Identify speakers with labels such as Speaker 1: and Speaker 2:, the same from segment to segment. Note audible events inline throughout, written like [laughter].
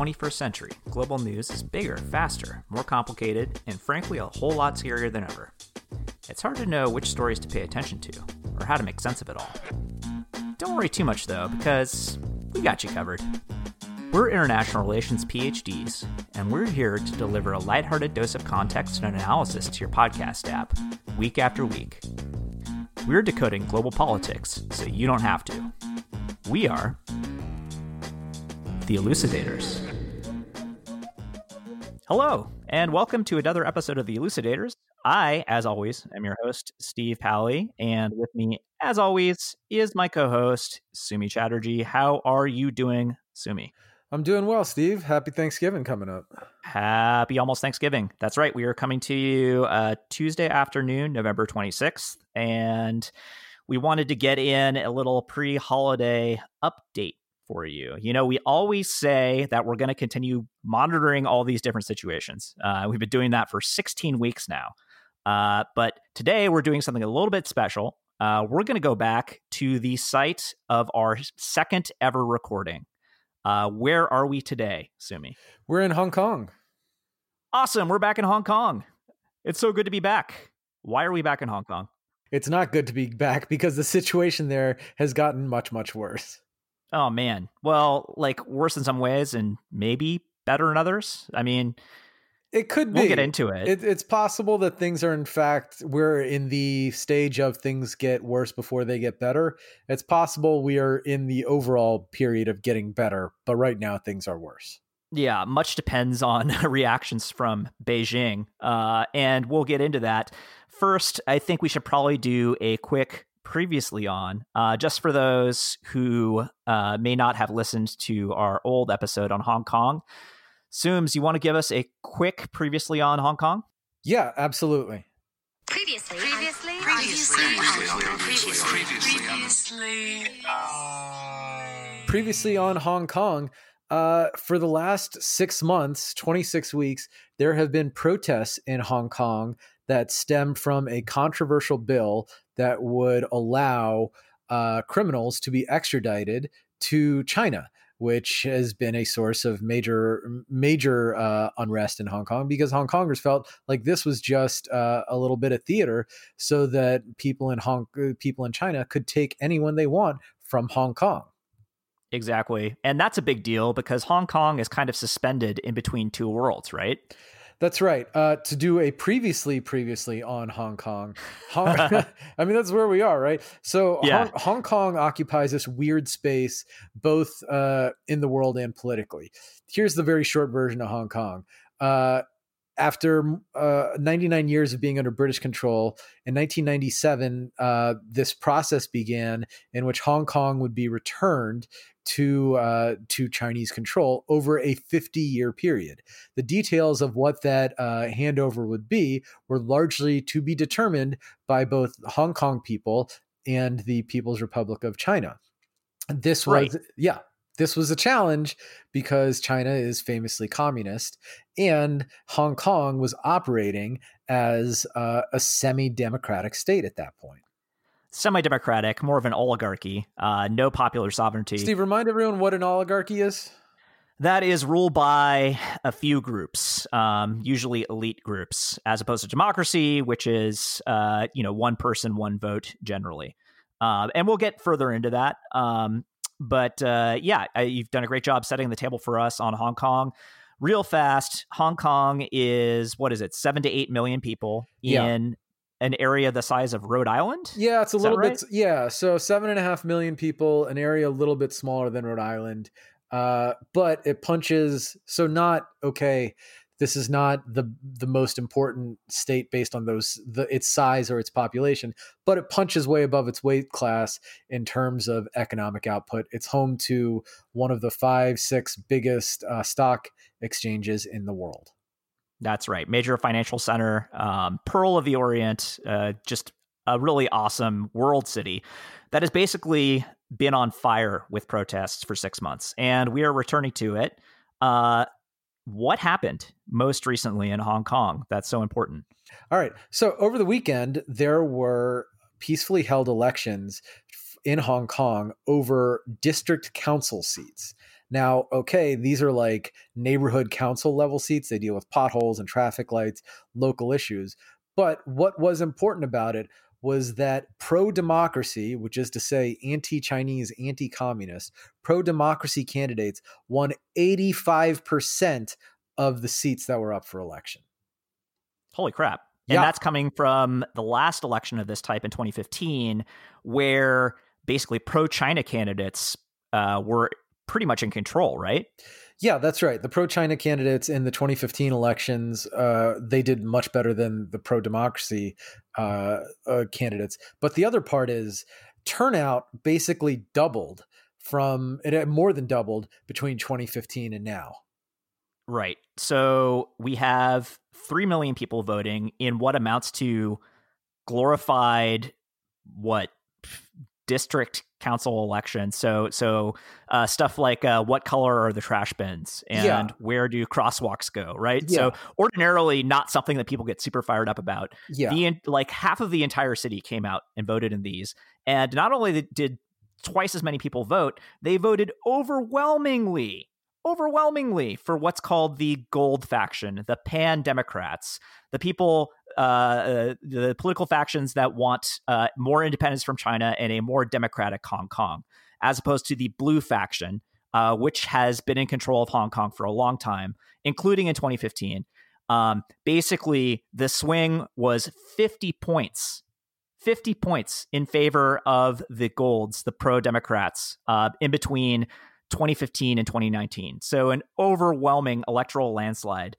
Speaker 1: 21st century, global news is bigger, faster, more complicated, and frankly a whole lot scarier than ever. It's hard to know which stories to pay attention to, or how to make sense of it all. Don't worry too much though, because we got you covered. We're international relations PhDs, and we're here to deliver a lighthearted dose of context and analysis to your podcast app, week after week. We're decoding global politics so you don't have to. We are the Elucidators. Hello, and welcome to another episode of the Elucidators. I, as always, am your host, Steve Pally, and with me, as always, is my co host, Soumi Chatterjee. How are you doing, Soumi?
Speaker 2: I'm doing well, Steve. Happy Thanksgiving coming up.
Speaker 1: Happy almost Thanksgiving. That's right. We are coming to you uh, Tuesday afternoon, November 26th, and we wanted to get in a little pre holiday update for you. You know, we always say that we're going to continue monitoring all these different situations. Uh, we've been doing that for 16 weeks now. Uh, but today we're doing something a little bit special. Uh, we're going to go back to the site of our second ever recording. Uh, where are we today, Soumi?
Speaker 2: We're in Hong Kong.
Speaker 1: Awesome. We're back in Hong Kong. It's so good to be back. Why are we back in Hong Kong?
Speaker 2: It's not good to be back because the situation there has gotten much, much worse.
Speaker 1: Oh man. Well, like worse in some ways and maybe better in others. I mean,
Speaker 2: it could be.
Speaker 1: We'll get into it.
Speaker 2: it. It's possible that things are, in fact, we're in the stage of things get worse before they get better. It's possible we are in the overall period of getting better, but right now things are worse.
Speaker 1: Yeah, much depends on [laughs] reactions from Beijing. Uh, and we'll get into that. First, I think we should probably do a quick previously on, uh, just for those who uh, may not have listened to our old episode on Hong Kong. Sooms, you want to give us a quick previously on Hong Kong?
Speaker 2: Yeah, absolutely.
Speaker 3: Previously, previously, previously,
Speaker 2: previously, previously previously on Hong Kong. Uh, for the last six months, 26 weeks, there have been protests in Hong Kong that stemmed from a controversial bill that would allow uh, criminals to be extradited to China which has been a source of major major uh, unrest in Hong Kong because Hong Kongers felt like this was just uh, a little bit of theater, so that people in Hong people in China could take anyone they want from Hong Kong.
Speaker 1: Exactly, and that's a big deal because Hong Kong is kind of suspended in between two worlds, right?
Speaker 2: That's right. Uh, to do a previously, previously on Hong Kong. Hong, [laughs] I mean, that's where we are, right? So yeah. Hong, Hong, Kong occupies this weird space, both uh, in the world and politically. Here's the very short version of Hong Kong. Uh, after uh, 99 years of being under British control, in 1997, uh, this process began in which Hong Kong would be returned to uh, to Chinese control over a 50 year period. The details of what that uh, handover would be were largely to be determined by both Hong Kong people and the People's Republic of China. This was right. yeah, this was a challenge because China is famously communist and Hong Kong was operating as uh, a semi democratic state at that point
Speaker 1: semi democratic, more of an oligarchy, uh, no popular sovereignty.
Speaker 2: Steve, remind everyone what an oligarchy is.
Speaker 1: That is ruled by a few groups, um, usually elite groups, as opposed to democracy, which is uh, you know one person, one vote generally. Um, and we'll get further into that. Um, but uh, yeah, you've done a great job setting the table for us on Hong Kong. Real fast, Hong Kong is what is it, seven to eight million people in an area the size of Rhode Island?
Speaker 2: Yeah, it's a Is little right? bit. Yeah, so seven and a half million people, an area a little bit smaller than Rhode Island, uh, but it punches. So not okay. This is not the the most important state based on those the its size or its population, but it punches way above its weight class in terms of economic output. It's home to one of the five six biggest uh, stock exchanges in the world.
Speaker 1: That's right. Major financial center, um, Pearl of the Orient, uh, just a really awesome world city that has basically been on fire with protests for six months. And we are returning to it. Uh, what happened most recently in Hong Kong that's so important?
Speaker 2: All right. So over the weekend, there were peacefully held elections in Hong Kong over district council seats. Now, okay, these are like neighborhood council level seats. They deal with potholes and traffic lights, local issues. But what was important about it was that pro democracy, which is to say anti Chinese, anti communist, pro democracy candidates won 85% of the seats that were up for election.
Speaker 1: Holy crap. And yeah. that's coming from the last election of this type in 2015, where basically pro China candidates uh, were pretty much in control, right?
Speaker 2: Yeah, that's right. The pro China candidates in the 2015 elections, uh, they did much better than the pro democracy uh, uh, candidates. But the other part is turnout basically doubled from it more than doubled between 2015 and now.
Speaker 1: Right. So we have 3 million people voting in what amounts to glorified what district council elections. So so uh, stuff like uh, what color are the trash bins and yeah. where do crosswalks go, right? Yeah. So ordinarily not something that people get super fired up about. Yeah. The like half of the entire city came out and voted in these, and not only did twice as many people vote, they voted overwhelmingly overwhelmingly for what's called the gold faction, the pan Democrats, the people, uh, uh, the political factions that want uh, more independence from China and a more democratic Hong Kong, as opposed to the blue faction, uh, which has been in control of Hong Kong for a long time, including in 2015. Um, basically, the swing was 50 points 50 points in favor of the Golds, the pro Democrats, uh, in between 2015 and 2019. So an overwhelming electoral landslide,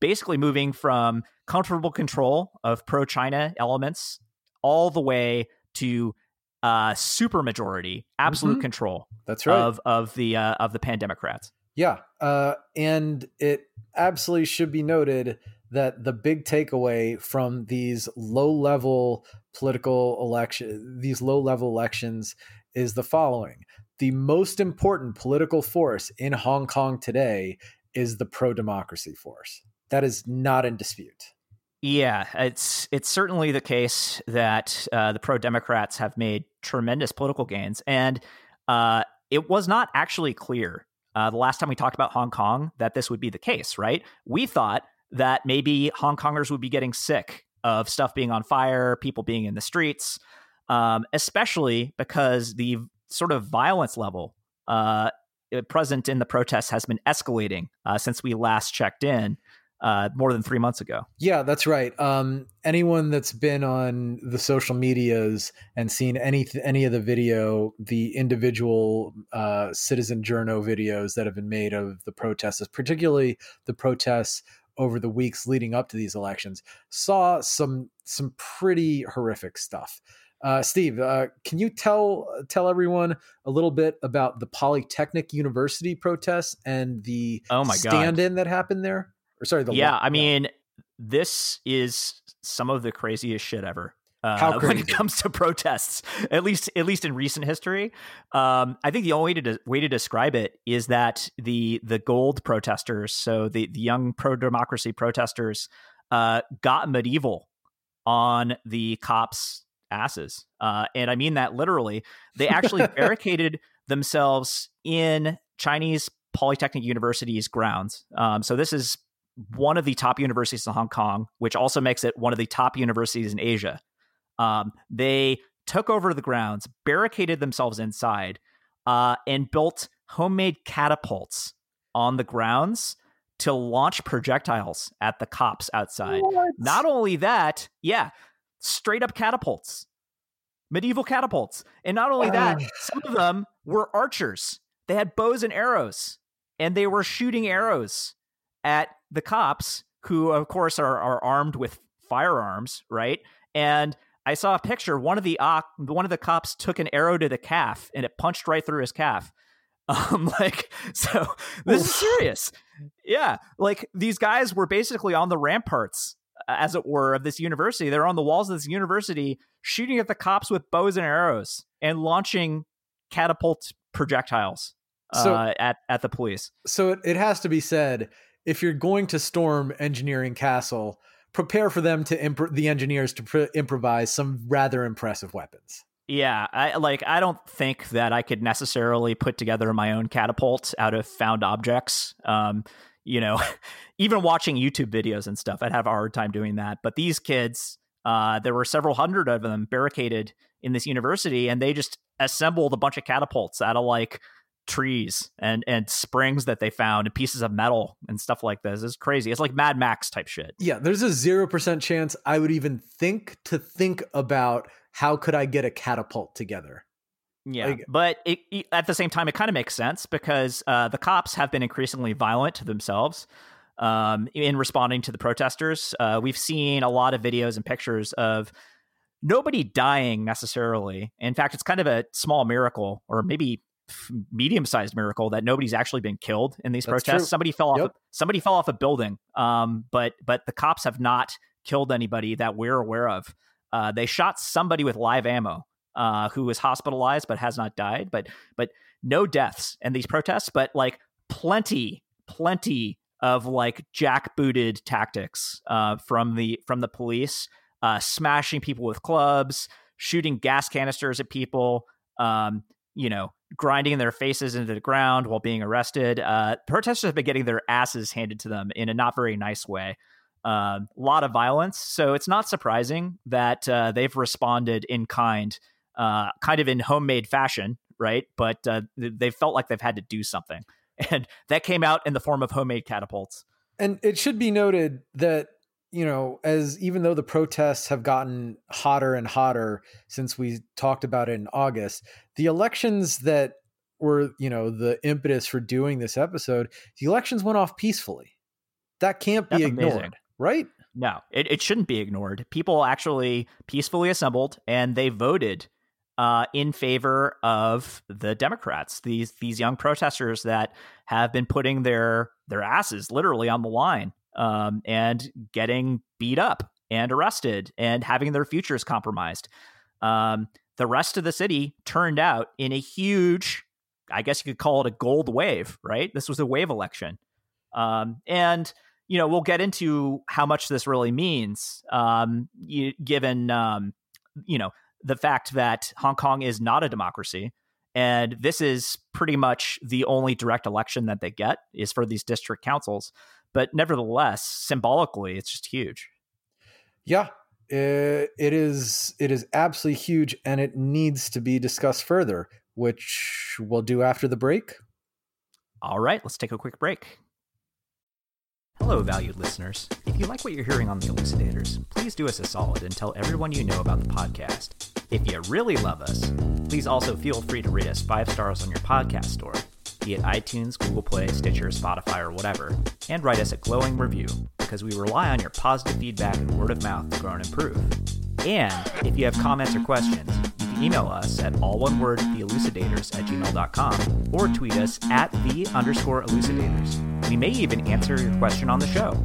Speaker 1: basically moving from comfortable control of pro China elements all the way to uh, super majority, absolute mm-hmm. control.
Speaker 2: That's right
Speaker 1: of of the uh, of the pan Democrats.
Speaker 2: Yeah, uh, and it absolutely should be noted that the big takeaway from these low level political election, these low level elections, is the following: the most important political force in Hong Kong today is the pro democracy force. That is not in dispute.
Speaker 1: Yeah, it's it's certainly the case that uh, the pro Democrats have made tremendous political gains, and uh, it was not actually clear uh, the last time we talked about Hong Kong that this would be the case. Right? We thought that maybe Hong Kongers would be getting sick of stuff being on fire, people being in the streets, um, especially because the sort of violence level uh, present in the protests has been escalating uh, since we last checked in uh, more than three months ago.
Speaker 2: Yeah, that's right. Um, anyone that's been on the social medias and seen any any of the video, the individual uh, citizen journo videos that have been made of the protests, particularly the protests over the weeks leading up to these elections, saw some some pretty horrific stuff. Uh, Steve, uh, can you tell tell everyone a little bit about the Polytechnic University protests and the
Speaker 1: oh my
Speaker 2: stand-in that happened there? Or sorry, the
Speaker 1: yeah, I mean, this is some of the craziest shit ever. Uh, [laughs] when it comes to protests, at least at least in recent history, um, I think the only way to way to describe it is that the the gold protesters, so the the young pro democracy protesters, uh, got medieval on the cops asses. Uh, and I mean that literally. They actually [laughs] barricaded themselves in Chinese Polytechnic University's grounds. Um, so this is one of the top universities in Hong Kong, which also makes it one of the top universities in Asia. Um, they took over the grounds, barricaded themselves inside, uh, and built homemade catapults on the grounds to launch projectiles at the cops outside. What? Not only that, yeah, straight up catapults, medieval catapults. And not only that, some of them were archers. They had bows and arrows, and they were shooting arrows at the cops, who, of course, are, are armed with firearms, right? And I saw a picture. One of the uh, one of the cops took an arrow to the calf, and it punched right through his calf. [laughs] Um, like so, this is serious. Yeah, like these guys were basically on the ramparts as it were, of this university. They're on the walls of this university shooting at the cops with bows and arrows and launching catapult projectiles uh, so, at, at the police.
Speaker 2: So it, it has to be said if you're going to storm Engineering Castle, prepare for them to imp- the engineers to pr- improvise some rather impressive weapons.
Speaker 1: Yeah, I like I don't think that I could necessarily put together my own catapult out of found objects. Um, you know, [laughs] even watching YouTube videos and stuff, I'd have a hard time doing that. But these kids, uh, there were several hundred of them barricaded in this university, and they just assembled a bunch of catapults out of like trees and and springs that they found and pieces of metal and stuff like this. It's crazy. It's like Mad Max type shit.
Speaker 2: Yeah, there's a zero percent chance I would even think to think about how could I get a catapult together.
Speaker 1: Yeah, like, but it, it, at the same time, it kind of makes sense because uh, the cops have been increasingly violent to themselves um, in responding to the protesters. Uh, we've seen a lot of videos and pictures of nobody dying necessarily. In fact, it's kind of a small miracle, or maybe medium-sized miracle that nobody's actually been killed in these That's protests. True. Somebody fell off. Yep. A, somebody fell off a building, um, but but the cops have not killed anybody that we're aware of. Uh, they shot somebody with live ammo uh, who was hospitalized but has not died. But but no deaths in these protests. But like plenty, plenty of like jackbooted tactics uh, from the from the police, uh, smashing people with clubs, shooting gas canisters at people. Um, you know, grinding their faces into the ground while being arrested. Uh, protesters have been getting their asses handed to them in a not very nice way a uh, lot of violence. So it's not surprising that uh, they've responded in kind, uh, kind of in homemade fashion, right? But uh, they felt like they've had to do something. [laughs] And that came out in the form of homemade catapults.
Speaker 2: And it should be noted that, you know, as even though the protests have gotten hotter and hotter since we talked about it in August, the elections that were, you know, the impetus for doing this episode, the elections went off peacefully. That can't be That's ignored. Amazing right?
Speaker 1: No, it, it shouldn't be ignored. People actually peacefully assembled and they voted uh, in favor of the Democrats. These these young protesters that have been putting their their asses literally on the line um, and getting beat up and arrested and having their futures compromised. Um, the rest of the city turned out in a huge, I guess you could call it a gold wave, right? This was a wave election, um, and you know, we'll get into how much this really means, um, you, given um, you know the fact that Hong Kong is not a democracy, and this is pretty much the only direct election that they get is for these district councils. But nevertheless, symbolically, it's just huge.
Speaker 2: Yeah, it, is. It is absolutely huge, and it needs to be discussed further, which we'll do after the break.
Speaker 1: All right, let's take a quick break. Hello, valued listeners. If you like what you're hearing on The Elucidators, please do us a solid and tell everyone you know about the podcast. If you really love us, please also feel free to rate us five stars on your podcast store, be it iTunes, Google Play, Stitcher, Spotify, or whatever, and write us a glowing review because we rely on your positive feedback and word of mouth to grow and improve. And if you have comments or questions, email us at all one word theelucidators at gmail.com or tweet us at the underscore elucidators. We may even answer your question on the show.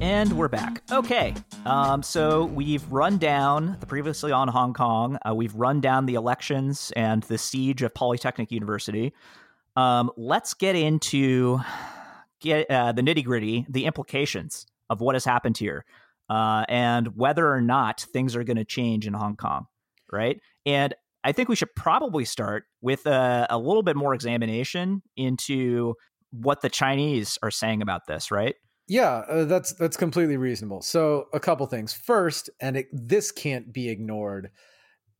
Speaker 1: And we're back. Okay. Um, so we've run down the previously on Hong Kong. Uh, we've run down the elections and the siege of Polytechnic University. Um, let's get into get uh, the nitty gritty, the implications of what has happened here, uh, and whether or not things are going to change in Hong Kong, right? And I think we should probably start with a, a little bit more examination into what the Chinese are saying about this, right?
Speaker 2: Yeah, uh, that's that's completely reasonable. So, a couple things. First, and it, this can't be ignored.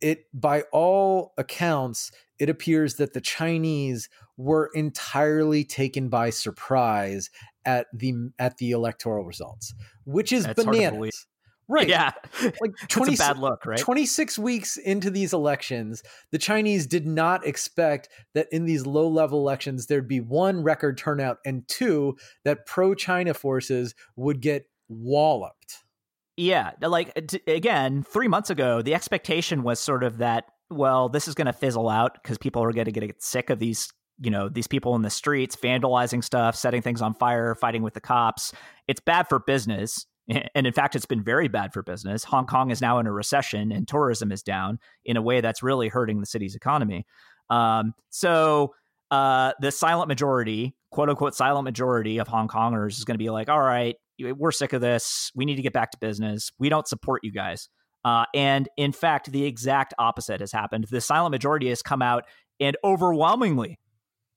Speaker 2: It by all accounts, it appears that the Chinese were entirely taken by surprise at the at the electoral results, which is That's bananas.
Speaker 1: Right. Yeah. [laughs] Like 20 bad look, right?
Speaker 2: 26 weeks into these elections, the Chinese did not expect that in these low-level elections there'd be one record turnout and two that pro-China forces would get walloped.
Speaker 1: Yeah, like again, 3 months ago, the expectation was sort of that well, this is going to fizzle out because people are going to get sick of these you know these people in the streets vandalizing stuff setting things on fire fighting with the cops it's bad for business [laughs] and in fact it's been very bad for business hong kong is now in a recession and tourism is down in a way that's really hurting the city's economy um, so uh, the silent majority quote unquote silent majority of hong kongers is going to be like all right we're sick of this. We need to get back to business. We don't support you guys. Uh, and in fact, the exact opposite has happened. The silent majority has come out and overwhelmingly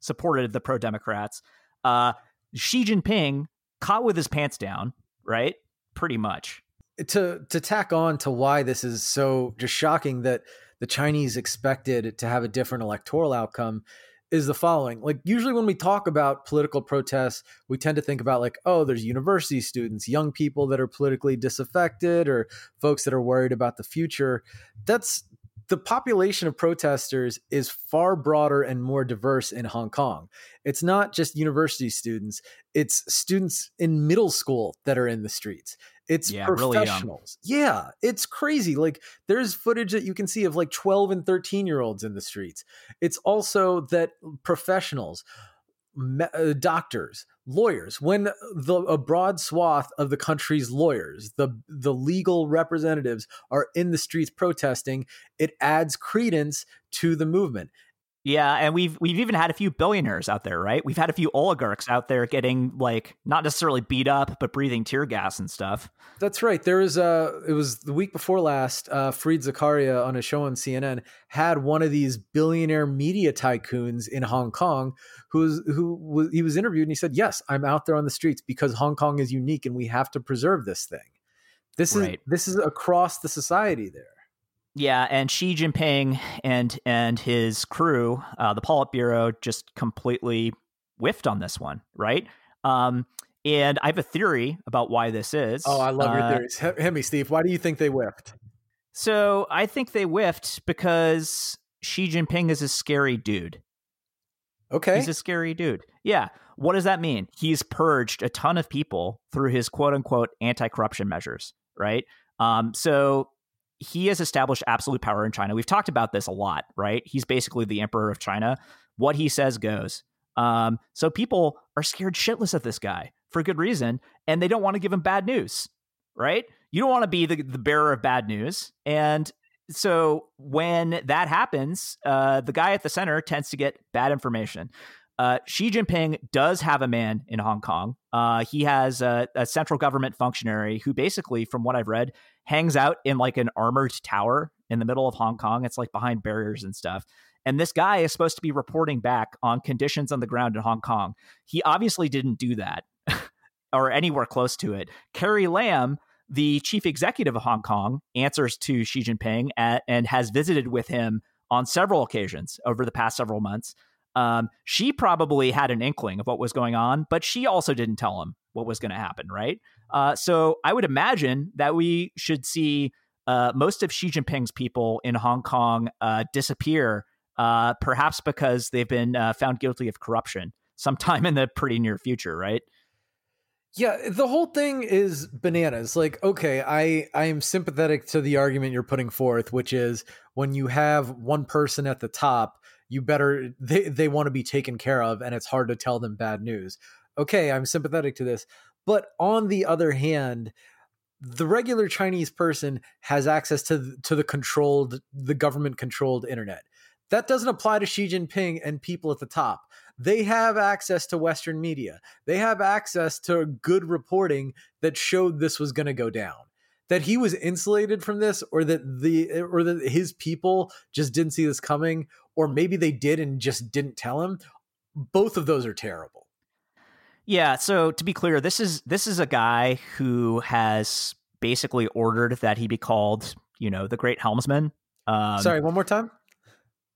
Speaker 1: supported the pro Democrats. Uh, Xi Jinping caught with his pants down, right? Pretty much.
Speaker 2: To to tack on to why this is so just shocking that the Chinese expected to have a different electoral outcome is the following. Like usually when we talk about political protests, we tend to think about like, oh, there's university students, young people that are politically disaffected or folks that are worried about the future. That's the population of protesters is far broader and more diverse in Hong Kong. It's not just university students, it's students in middle school that are in the streets. It's yeah, professionals. Really yeah, it's crazy. Like there's footage that you can see of like 12 and 13 year olds in the streets. It's also that professionals, me- uh, doctors, lawyers, when the a broad swath of the country's lawyers, the the legal representatives are in the streets protesting, it adds credence to the movement.
Speaker 1: Yeah, and we've we've even had a few billionaires out there, right? We've had a few oligarchs out there getting like not necessarily beat up, but breathing tear gas and stuff.
Speaker 2: That's right. There was uh it was the week before last, uh Zakaria on a show on CNN had one of these billionaire media tycoons in Hong Kong who's who was he was interviewed and he said, "Yes, I'm out there on the streets because Hong Kong is unique and we have to preserve this thing." This right. is this is across the society there.
Speaker 1: Yeah, and Xi Jinping and and his crew, uh, the Politburo, just completely whiffed on this one, right? Um, and I have a theory about why this is.
Speaker 2: Oh, I love your uh, theories. Hit me, Steve. Why do you think they whiffed?
Speaker 1: So I think they whiffed because Xi Jinping is a scary dude.
Speaker 2: Okay.
Speaker 1: He's a scary dude. Yeah. What does that mean? He's purged a ton of people through his quote unquote anti corruption measures, right? Um, so he has established absolute power in China. We've talked about this a lot, right? He's basically the emperor of China. What he says goes. Um, so people are scared shitless of this guy for good reason, and they don't want to give him bad news, right? You don't want to be the, the bearer of bad news. And so when that happens, uh, the guy at the center tends to get bad information. Uh, Xi Jinping does have a man in Hong Kong. Uh, he has a, a, central government functionary who basically, from what I've read, hangs out in like an armored tower in the middle of Hong Kong. It's like behind barriers and stuff. And this guy is supposed to be reporting back on conditions on the ground in Hong Kong. He obviously didn't do that [laughs] or anywhere close to it. Carrie Lam, the chief executive of Hong Kong, answers to Xi Jinping at, and has visited with him on several occasions over the past several months. Um, she probably had an inkling of what was going on, but she also didn't tell him what was going to happen, right? Uh, so I would imagine that we should see uh, most of Xi Jinping's people in Hong Kong uh, disappear, uh, perhaps because they've been uh, found guilty of corruption sometime [laughs] in the pretty near future, right?
Speaker 2: Yeah, the whole thing is bananas. Like, okay, I I am sympathetic to the argument you're putting forth, which is when you have one person at the top, you better they they want to be taken care of and it's hard to tell them bad news. Okay, I'm sympathetic to this. But on the other hand, the regular Chinese person has access to to the controlled the government controlled internet. That doesn't apply to Xi Jinping and people at the top. They have access to Western media. They have access to good reporting that showed this was going to go down. That he was insulated from this, or that the or that his people just didn't see this coming, or maybe they did and just didn't tell him. Both of those are terrible.
Speaker 1: Yeah, so to be clear, this is this is a guy who has basically ordered that he be called, you know, the Great Helmsman.
Speaker 2: Um, Sorry, one more time.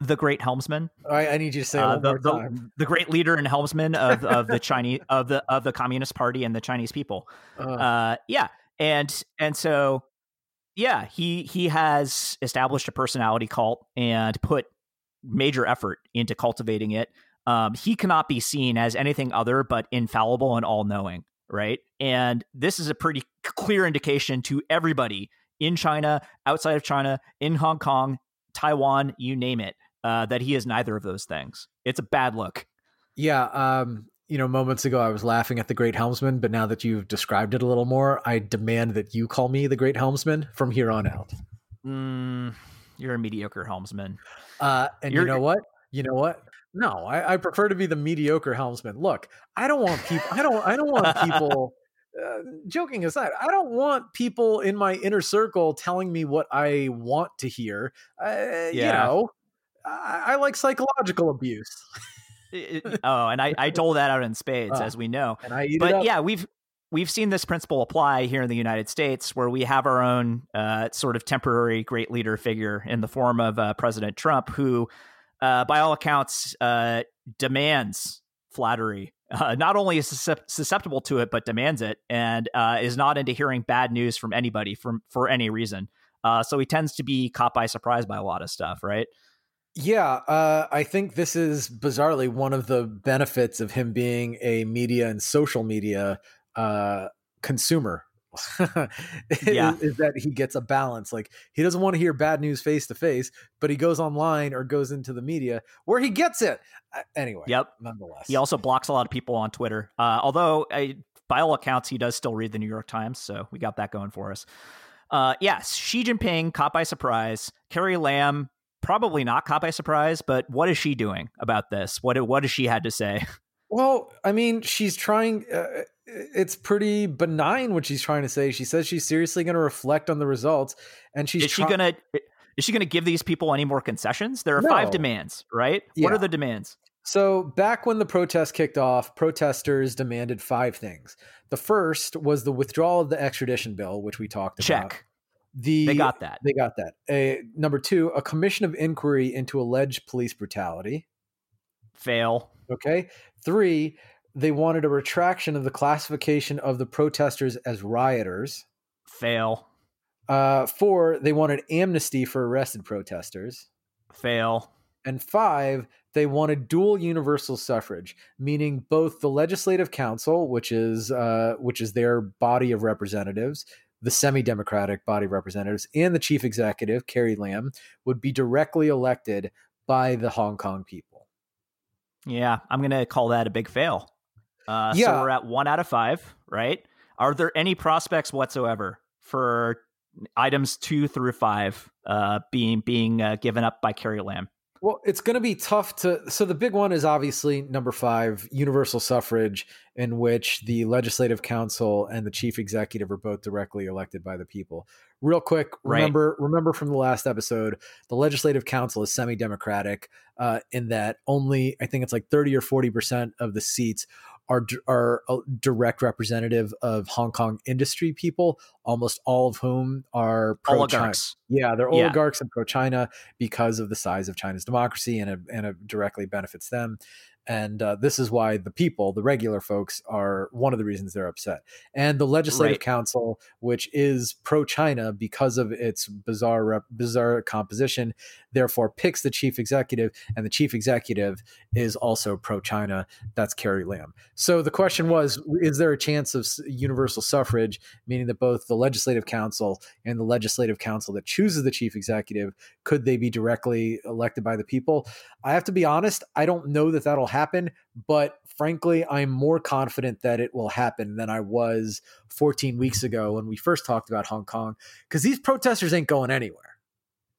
Speaker 1: The Great Helmsman.
Speaker 2: All right, I need you to say uh,
Speaker 1: the,
Speaker 2: the,
Speaker 1: the, great leader and helmsman of, of the Chinese of the of the Communist Party and the Chinese people. [laughs] Uh, uh, yeah, and and so yeah, he he has established a personality cult and put major effort into cultivating it. Um, he cannot be seen as anything other but infallible and all knowing, right? And this is a pretty clear indication to everybody in China, outside of China, in Hong Kong, Taiwan, you name it, uh, that he is neither of those things. It's a bad look.
Speaker 2: Yeah. Um, you know, moments ago I was laughing at the Great Helmsman, but now that you've described it a little more, I demand that you call me the Great Helmsman from here on out.
Speaker 1: Mm, you're a mediocre helmsman.
Speaker 2: Uh, and you're, you know what? You know what? No, I, I, prefer to be the mediocre helmsman. Look, I don't want people. I don't. I don't want people. [laughs] Uh, joking aside, I don't want people in my inner circle telling me what I want to hear. Uh, yeah. You know, I, I like psychological abuse. [laughs]
Speaker 1: oh, and I, I dole that out in spades, uh, as we know. but yeah, we've we've seen this principle apply here in the United States, where we have our own uh, sort of temporary great leader figure in the form of uh, President Trump, who, uh, by all accounts, uh, demands flattery. Uh, not only is susceptible to it, but demands it, and is not into hearing bad news from anybody from for any reason. so he tends to be caught by surprise by a lot of stuff, right?
Speaker 2: Yeah, uh, I think this is bizarrely one of the benefits of him being a media and social media uh, consumer. [laughs] yeah. is, is, that he gets a balance. Like he doesn't want to hear bad news face to face, but he goes online or goes into the media where he gets it. Uh, anyway,
Speaker 1: yep.
Speaker 2: Nonetheless,
Speaker 1: he also blocks a lot of people on Twitter. Uh, although, I, by all accounts, he does still read the New York Times, so we got that going for us. Uh, yes, Xi Jinping caught by surprise. Carrie Lam probably not caught by surprise, but what is she doing about this? What what has she had to say? [laughs]
Speaker 2: Well, I mean, she's trying. Uh, it's pretty benign what she's trying to say. She says she's seriously going to reflect on the results, and she's
Speaker 1: is she gonna is she gonna give these people any more concessions? There are no. five demands, right? Yeah. What are the demands?
Speaker 2: So, back when the protest kicked off, protesters demanded five things. The first was the withdrawal of the extradition bill, which we talked
Speaker 1: Check.
Speaker 2: about.
Speaker 1: The, they got that.
Speaker 2: They got that. A, number two, a commission of inquiry into alleged police brutality.
Speaker 1: Fail.
Speaker 2: Okay. Three, they wanted a retraction of the classification of the protesters as rioters.
Speaker 1: Fail.
Speaker 2: Uh, four, they wanted amnesty for arrested protesters.
Speaker 1: Fail.
Speaker 2: And five, they wanted dual universal suffrage, meaning both the legislative council, which is uh, which is their body of representatives, the semi democratic body of representatives and the chief executive, Carrie Lam, would be directly elected by the Hong Kong people.
Speaker 1: Yeah, I'm going to call that a big fail. Uh, yeah. So we're at one out of five, right? Are there any prospects whatsoever for items two through five uh, being being uh, given up by Carrie Lam?
Speaker 2: Well, it's going to be tough to. So the big one is obviously number five, universal suffrage, in which the legislative council and the chief executive are both directly elected by the people. Real quick, remember right. remember from the last episode, the legislative council is semi-democratic uh, in that only I think it's like thirty or forty percent of the seats are are a direct representative of Hong Kong industry people, almost all of whom are pro oligarchs. Yeah, they're oligarchs yeah. and pro China because of the size of China's democracy, and it, and it directly benefits them and uh, this is why the people the regular folks are one of the reasons they're upset. And the legislative right. council which is pro-china because of its bizarre rep- bizarre composition therefore picks the chief executive and the chief executive is also pro-china. That's carrie lam. So the question was is there a chance of universal suffrage meaning that both the legislative council and the legislative council that chooses the chief executive could they be directly elected by the people? I have to be honest i don't know that that'll happen, but frankly, I'm more confident that it will happen than I was 14 weeks ago when we first talked about Hong Kong because these protesters ain't going anywhere.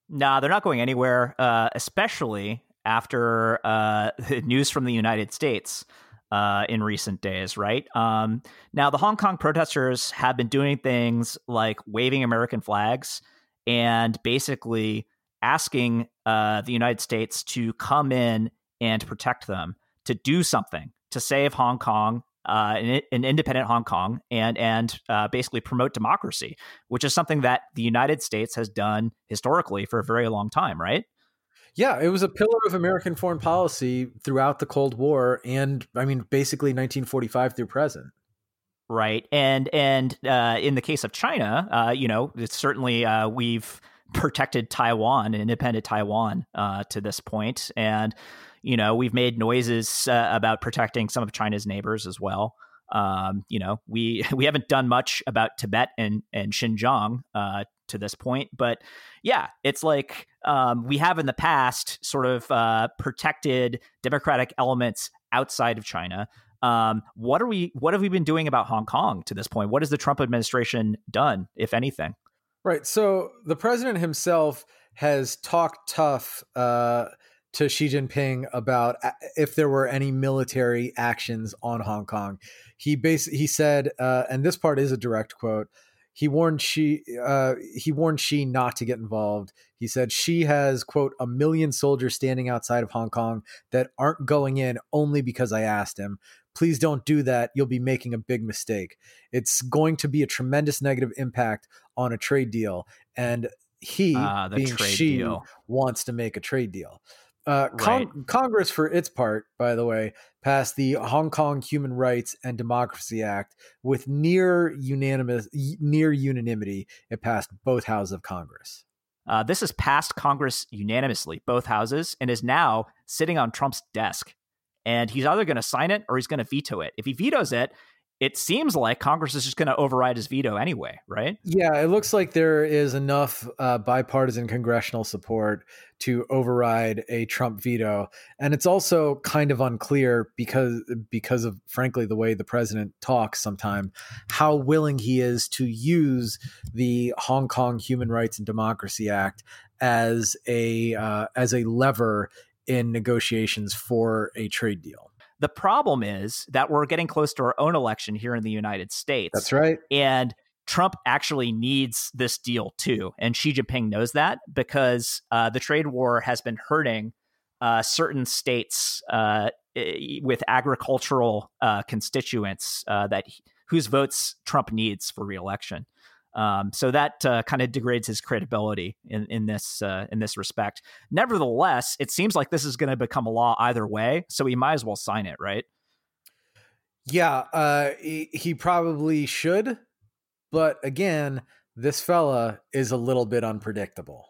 Speaker 1: Nah, they're not going anywhere, uh, especially after uh, [laughs] news from the United States. Uh, in recent days, right? Um, now, the Hong Kong protesters have been doing things like waving American flags and basically asking uh, the United States to come in and protect them to do something to save Hong Kong, uh, an, an, independent Hong Kong, and and uh, basically promote democracy, which is something that the United States has done historically for a very long time, right?
Speaker 2: Yeah, it was a pillar of American foreign policy throughout the Cold War, and I mean, basically 1945 through present.
Speaker 1: Right, and and uh, in the case of China, uh, you know, it's certainly uh, we've [laughs] protected Taiwan, an independent Taiwan, uh, to this point, and you know, we've made noises uh, about protecting some of China's neighbors as well. Um, you know, we [laughs] we haven't done much about Tibet and and Xinjiang uh, to this point, but yeah, it's like um, we have in the past sort of uh, protected democratic elements outside of China. Um, what are we? What have we been doing about Hong Kong to this point? What has the Trump administration done, if anything?
Speaker 2: Right. So the president himself has talked tough uh, to Xi Jinping about if there were any military actions on Hong Kong. He basically he said, uh, and this part is a direct quote. He warned Xi uh, he warned Xi not to get involved. He said she has quote a million soldiers standing outside of Hong Kong that aren't going in only because I asked him. Please don't do that. You'll be making a big mistake. It's going to be a tremendous negative impact on a trade deal, and he uh, being Xi deal. wants to make a trade deal. Uh, right. Congress, for its part, by the way, passed the Hong Kong Human Rights and Democracy Act with near unanimous, near unanimity. It passed both houses of Congress.
Speaker 1: Uh, this has passed Congress unanimously, both houses, and is now sitting on Trump's desk. And he's either going to sign it or he's going to veto it. If he vetoes it, it seems like Congress is just going to override his veto anyway, right?
Speaker 2: Yeah, it looks like there is enough uh, bipartisan congressional support to override a Trump veto, and it's also kind of unclear because because of frankly the way the president talks sometimes how willing he is to use the Hong Kong Human Rights and Democracy Act as a uh, as a lever in negotiations for a trade deal.
Speaker 1: The problem is that we're getting close to our own election here in the United States.
Speaker 2: That's right.
Speaker 1: And Trump actually needs this deal too. And Xi Jinping knows that because uh, the trade war has been hurting uh, certain states uh, with agricultural uh, constituents uh, that whose votes Trump needs for reelection. Um, so that uh, kind of degrades his credibility in in this uh, in this respect. Nevertheless, it seems like this is going to become a law either way, so he might as well sign it, right?
Speaker 2: Yeah, uh, he, he probably should, but again, this fella is a little bit unpredictable.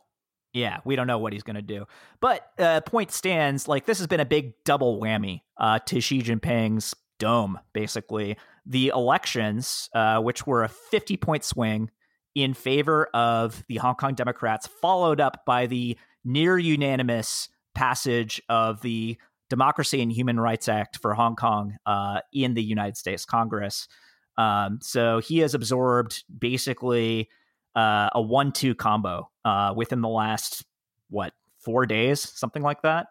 Speaker 1: Yeah, we don't know what he's going to do. But uh, point stands, like this has been a big double whammy uh, to Xi Jinping's dome, basically. The elections, uh, which were a 50 point swing in favor of the Hong Kong Democrats, followed up by the near unanimous passage of the Democracy and Human Rights Act for Hong Kong uh, in the United States Congress. Um, so he has absorbed basically uh, a one-two combo uh, within the last what four days, something like that.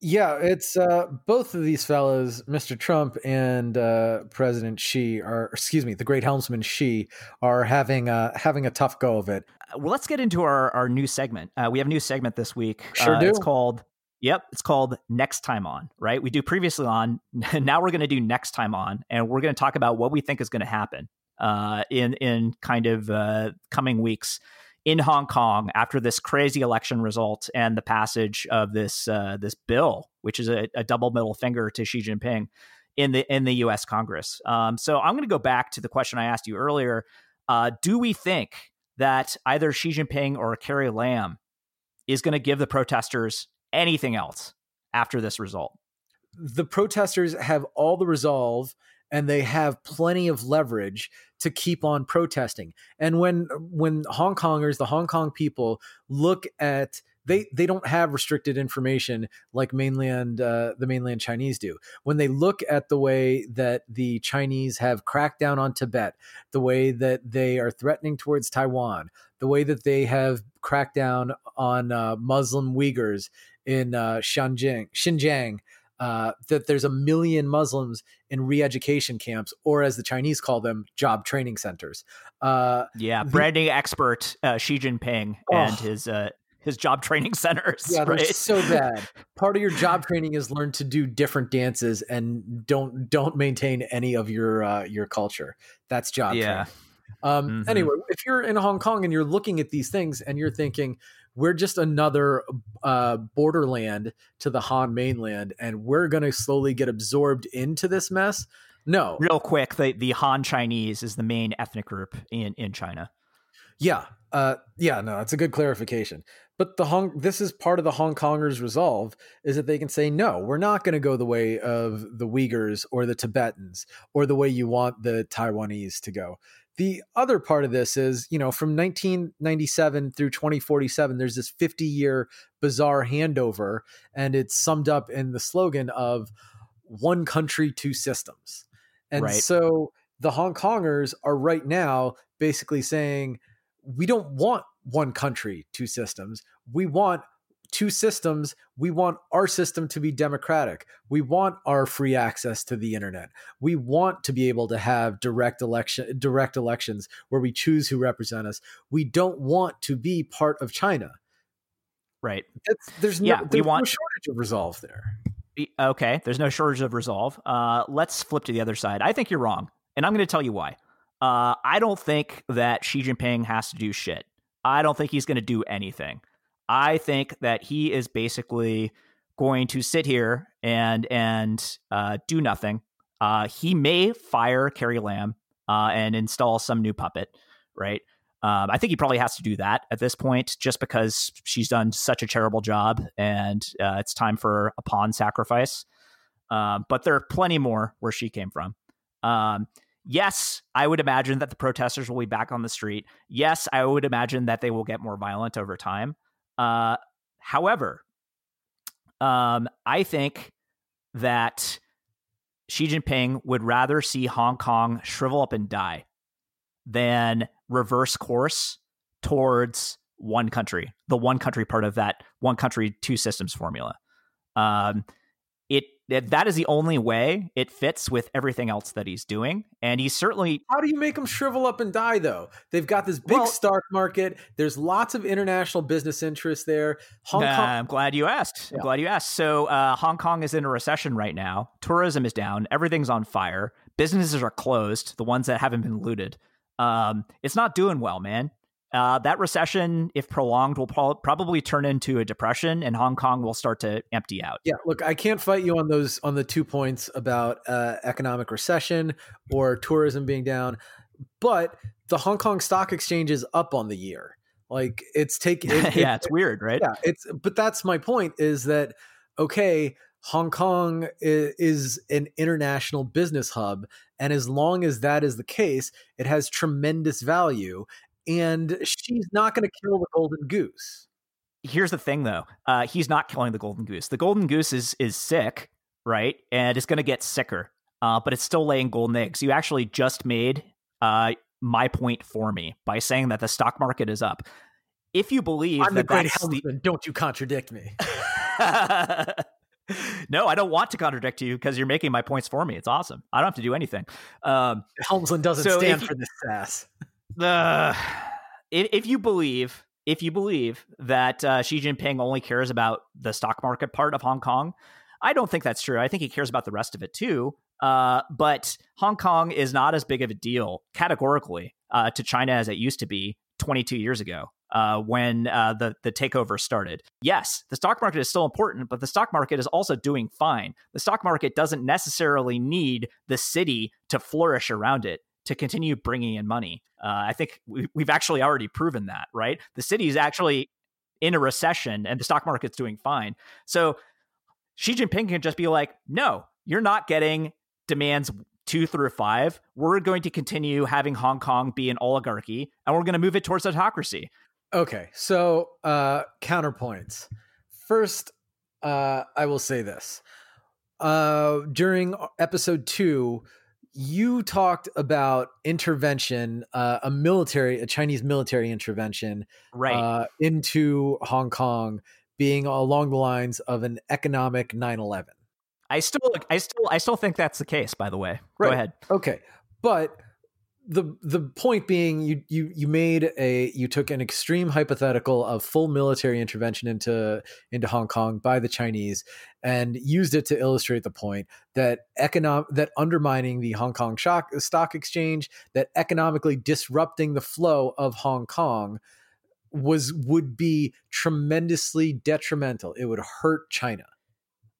Speaker 2: Yeah, it's uh, both of these fellows, Mr. Trump and uh, President Xi, are excuse me, the great helmsman Xi, are having uh, having a tough go of it.
Speaker 1: Uh, well, let's get into our our new segment. Uh, we have a new segment this week.
Speaker 2: Sure uh, do.
Speaker 1: It's called Yep, it's called Next Time On. Right, we do previously on. [laughs] now we're going to do Next Time On, and we're going to talk about what we think is going to happen in in kind of coming weeks in Hong Kong after this crazy election result and the passage of this uh, this bill, which is a, a, double middle finger to Xi Jinping in the in the U.S. Congress. Um, so I'm going to go back to the question I asked you earlier. Uh, do we think that either Xi Jinping or Carrie Lam is going to give the protesters anything else after this result?
Speaker 2: The protesters have all the resolve and they have plenty of leverage to keep on protesting. And when when Hong Kongers, the Hong Kong people look at they they don't have restricted information like mainland uh, the mainland Chinese do. When they look at the way that the Chinese have cracked down on Tibet, the way that they are threatening towards Taiwan, the way that they have cracked down on uh, Muslim Uyghurs in uh, Xinjiang, Xinjiang uh, that there's a million Muslims in re-education camps, or as the Chinese call them, job training centers.
Speaker 1: Uh, yeah, branding the, expert uh, Xi Jinping oh, and his uh, his job training [laughs] centers.
Speaker 2: Yeah,
Speaker 1: right?
Speaker 2: they're so bad. [laughs] Part of your job training is learn to do different dances and don't don't maintain any of your uh, your culture. That's job yeah. training. Um, mm-hmm. Anyway, if you're in Hong Kong and you're looking at these things and you're thinking, we're just another uh, borderland to the Han mainland, and we're going to slowly get absorbed into this mess. No,
Speaker 1: real quick, the the Han Chinese is the main ethnic group in in China.
Speaker 2: Yeah, uh, yeah, no, it's a good clarification. But the Hong, this is part of the Hong Kongers' resolve is that they can say, no, we're not going to go the way of the Uyghurs or the Tibetans or the way you want the Taiwanese to go. The other part of this is, you know, from 1997 through 2047, there's this 50 year bizarre handover, and it's summed up in the slogan of one country, two systems. And right. so the Hong Kongers are right now basically saying, we don't want one country, two systems. We want two systems. We want our system to be democratic. We want our free access to the internet. We want to be able to have direct election direct elections where we choose who represent us. We don't want to be part of China.
Speaker 1: Right.
Speaker 2: There's no, yeah, there's we want, no shortage of resolve there.
Speaker 1: Okay, there's no shortage of resolve. Uh, let's flip to the other side. I think you're wrong, and I'm going to tell you why. Uh, I don't think that Xi Jinping has to do shit. I don't think he's going to do anything. I think that he is basically going to sit here and and uh, do nothing. Uh, he may fire Carrie Lam uh, and install some new puppet, right? Um, I think he probably has to do that at this point, just because she's done such a terrible job, and uh, it's time for a pawn sacrifice. Um, but there are plenty more where she came from. Um, yes, I would imagine that the protesters will be back on the street. Yes, I would imagine that they will get more violent over time. Uh, however, um, I think that Xi Jinping would rather see Hong Kong shrivel up and die than reverse course towards one country, the one country part of that one country, two systems formula. Um, that is the only way it fits with everything else that he's doing, and he's certainly.
Speaker 2: How do you make them shrivel up and die though? They've got this big well, stock market. There's lots of international business interests there.
Speaker 1: Hong Kong. I'm glad you asked. Yeah. I'm glad you asked. So uh, Hong Kong is in a recession right now. Tourism is down. Everything's on fire. Businesses are closed. The ones that haven't been looted. Um, it's not doing well, man. Uh, that recession, if prolonged, will pro- probably turn into a depression, and Hong Kong will start to empty out.
Speaker 2: Yeah, look, I can't fight you on those on the two points about uh, economic recession or tourism being down, but the Hong Kong Stock Exchange is up on the year. Like it's taking,
Speaker 1: it, [laughs] yeah, it, it's weird, right?
Speaker 2: Yeah, it's. But that's my point: is that okay? Hong Kong is an international business hub. And as long as that is the case, it has tremendous value. And Xi's not going to kill the golden goose.
Speaker 1: Here's the thing, though. Uh, he's not killing the golden goose. The golden goose is is sick, right? And it's going to get sicker, uh, but it's still laying golden eggs. You actually just made uh, my point for me by saying that the stock market is up. If you believe
Speaker 2: I'm
Speaker 1: that
Speaker 2: the great helmsman, the... don't you contradict me. [laughs]
Speaker 1: no, I don't want to contradict you because you're making my points for me. It's awesome. I don't have to do anything. Um,
Speaker 2: Helmsman doesn't so stand for this sass.
Speaker 1: Uh, if, if you believe, if you believe that uh, Xi Jinping only cares about the stock market part of Hong Kong, I don't think that's true. I think he cares about the rest of it too. Uh, but Hong Kong is not as big of a deal categorically uh, to China as it used to be 22 years ago uh, when uh, the the takeover started. Yes, the stock market is still important, but the stock market is also doing fine. The stock market doesn't necessarily need the city to flourish around it to continue bringing in money. Uh, I think we, we've actually already proven that, right? The city is actually in a recession, and the stock market's doing fine. So Xi Jinping can just be like, "No, you're not getting demands two through five, we're going to continue having Hong Kong be an oligarchy and we're going to move it towards autocracy.
Speaker 2: Okay, so uh, counterpoints. First, uh, I will say this. Uh, during episode two, you talked about intervention, uh, a military, a Chinese military intervention,
Speaker 1: right, uh,
Speaker 2: into Hong Kong, being along the lines of an economic 9/11.
Speaker 1: I still, I still, I still think that's the case. By the way, right. go ahead.
Speaker 2: Okay, but the the point being you you you made a you took an extreme hypothetical of full military intervention into into Hong Kong by the Chinese and used it to illustrate the point that economic that undermining the Hong Kong shock, stock exchange that economically disrupting the flow of Hong Kong was would be tremendously detrimental. It would hurt China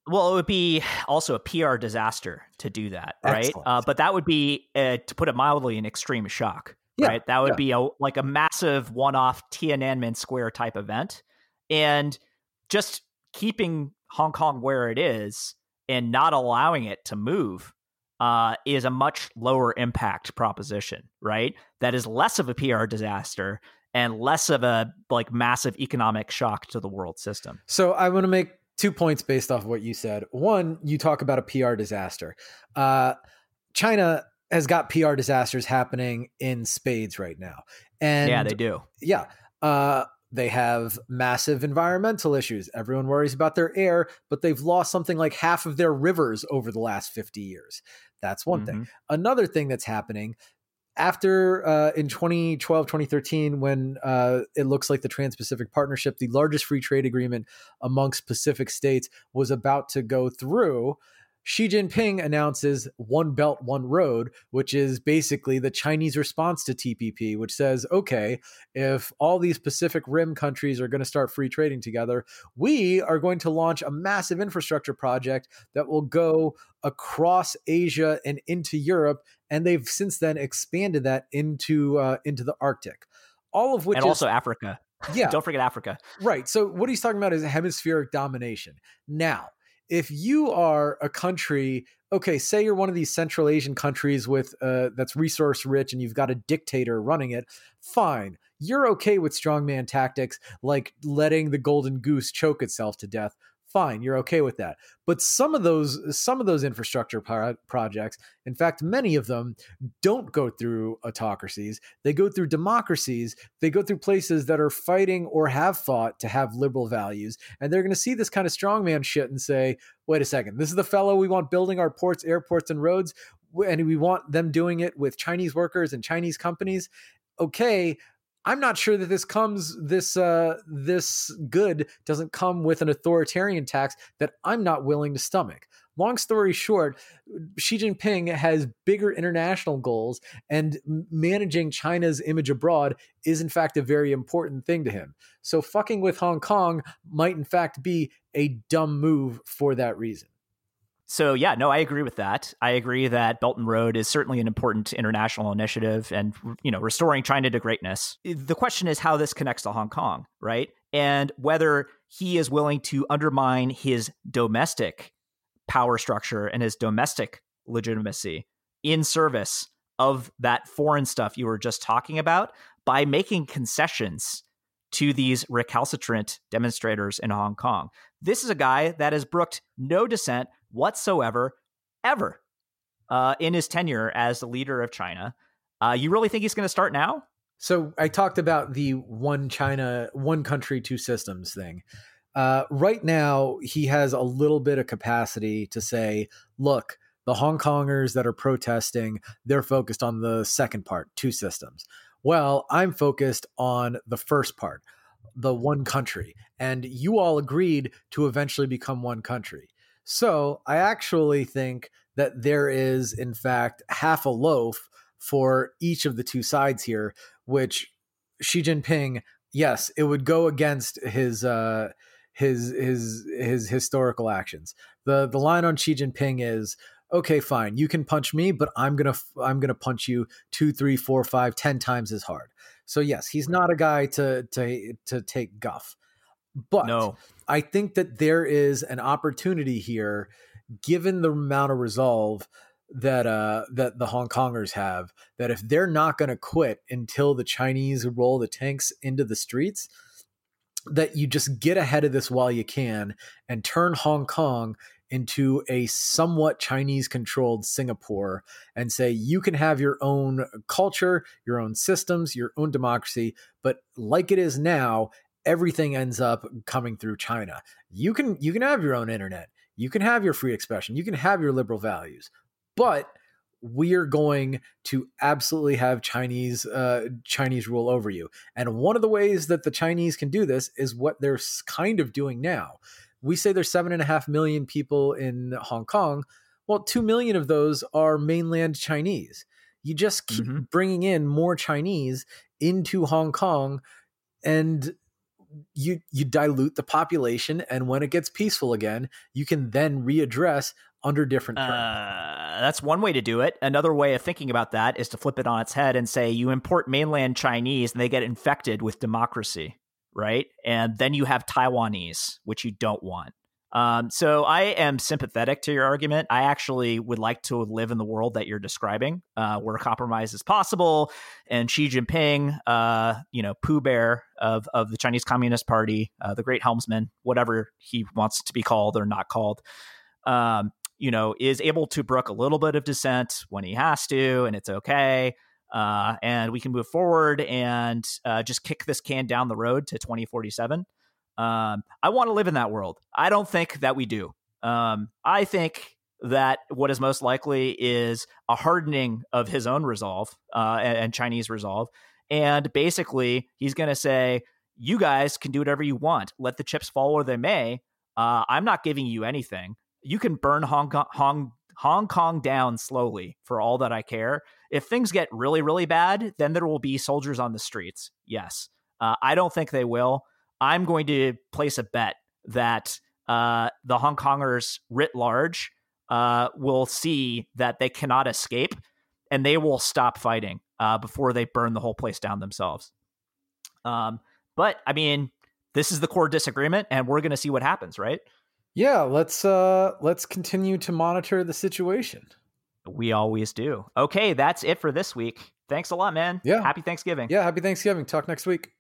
Speaker 1: well, it would be also a PR disaster to do that, right? Uh, but that would be, uh, to put it mildly, an extreme shock, yeah, right? That would yeah. be a like a massive one-off Tiananmen Square type event, and just keeping Hong Kong where it is and not allowing it to move uh, is a much lower impact proposition, right? That is less of a PR disaster and less of a like massive economic shock to the world system.
Speaker 2: So I want to make two points based off of what you said. One, you talk about a PR disaster. Uh, China has got PR disasters happening in spades right now, and
Speaker 1: yeah, they do.
Speaker 2: Yeah, uh, they have massive environmental issues. Everyone worries about their air, but they've lost something like half of their rivers over the last 50 years. That's one mm-hmm. thing. Another thing that's happening after uh, in 2012 2013 when uh, it looks like the trans-pacific partnership the largest free trade agreement amongst pacific states was about to go through Xi Jinping announces One Belt, One Road, which is basically the Chinese response to TPP, which says, okay, if all these Pacific Rim countries are going to start free trading together, we are going to launch a massive infrastructure project that will go across Asia and into Europe. And they've since then expanded that into uh, into the Arctic. All of which
Speaker 1: and
Speaker 2: is,
Speaker 1: also Africa.
Speaker 2: Yeah.
Speaker 1: Don't forget Africa.
Speaker 2: Right. So what he's talking about is hemispheric domination. Now, if you are a country okay say you're one of these central asian countries with uh, that's resource rich and you've got a dictator running it fine. You're okay with strongman tactics like letting the golden goose choke itself to death fine you're okay with that. But some of those some of those infrastructure pro- projects in fact many of them don't go through autocracies. They go through democracies. They go through places that are fighting or have fought to have liberal values. And they're going to see this kind of strongman shit and say wait a second this is the fellow we want building our ports airports and roads and we want them doing it with chinese workers and chinese companies? Okay I'm not sure that this comes this uh, this good doesn't come with an authoritarian tax that I'm not willing to stomach. Long story short, Xi Jinping has bigger international goals, and managing China's image abroad is, in fact, a very important thing to him. So, fucking with Hong Kong might, in fact, be a dumb move for that reason.
Speaker 1: So yeah, no, I agree with that. I agree that Belt and Road is certainly an important international initiative and you know, restoring China to greatness. The question is how this connects to Hong Kong, right? And whether he is willing to undermine his domestic power structure and his domestic legitimacy in service of that foreign stuff you were just talking about by making concessions to these recalcitrant demonstrators in Hong Kong. This is a guy that has brooked no dissent whatsoever, ever, uh, in his tenure as the leader of China. Uh, you really think he's going to start now?
Speaker 2: So I talked about the one China, one country, two systems thing. Uh, right now, he has a little bit of capacity to say, look, the Hong Kongers that are protesting, they're focused on the second part, two systems. Well, I'm focused on the first part, the one country. And you all agreed to eventually become one country. So I actually think that there is, in fact, half a loaf for each of the two sides here, which Xi Jinping, yes, it would go against his uh, his his his historical actions. the The line on Xi Jinping is, okay, fine, you can punch me, but I'm gonna I'm gonna punch you two, three, four, five, ten times as hard. So yes, he's not a guy to to to take guff. But no. I think that there is an opportunity here, given the amount of resolve that uh that the Hong Kongers have, that if they're not going to quit until the Chinese roll the tanks into the streets, that you just get ahead of this while you can and turn Hong Kong into a somewhat Chinese controlled Singapore and say you can have your own culture, your own systems, your own democracy, but like it is now, everything ends up coming through China. You can you can have your own internet. You can have your free expression. You can have your liberal values. But we're going to absolutely have Chinese uh, Chinese rule over you. And one of the ways that the Chinese can do this is what they're kind of doing now. We say there's seven and a half million people in Hong Kong. Well, two million of those are mainland Chinese. You just keep mm-hmm. bringing in more Chinese into Hong Kong, and you you dilute the population and when it gets peaceful again you can then readdress under different terms.
Speaker 1: Uh, that's one way to do it. Another way of thinking about that is to flip it on its head and say you import mainland Chinese and they get infected with democracy, right? And then you have Taiwanese, which you don't want. Um, so I am sympathetic to your argument. I actually would like to live in the world that you're describing, uh, where compromise is possible, and Xi Jinping, uh, you know, Pooh Bear of of the Chinese Communist Party, uh, the Great Helmsman, whatever he wants to be called or not called, um, you know, is able to brook a little bit of dissent when he has to, and it's okay. Uh, and we can move forward and uh, just kick this can down the road to 2047. Um, I want to live in that world. I don't think that we do. Um, I think that what is most likely is a hardening of his own resolve uh, and, and Chinese resolve. And basically, he's going to say, You guys can do whatever you want. Let the chips fall where they may. Uh, I'm not giving you anything. You can burn Hong Kong, Hong, Hong Kong down slowly for all that I care. If things get really, really bad, then there will be soldiers on the streets. Yes. Uh, I don't think they will. I'm going to place a bet that uh, the Hong Kongers writ large uh, will see that they cannot escape and they will stop fighting uh, before they burn the whole place down themselves. Um, but I mean, this is the core disagreement, and we're going to see what happens, right?
Speaker 2: Yeah, let's uh, let's continue to monitor the situation.
Speaker 1: We always do. Okay, that's it for this week. Thanks a lot, man.
Speaker 2: Yeah.
Speaker 1: Happy Thanksgiving.
Speaker 2: Yeah, happy Thanksgiving. Talk next week.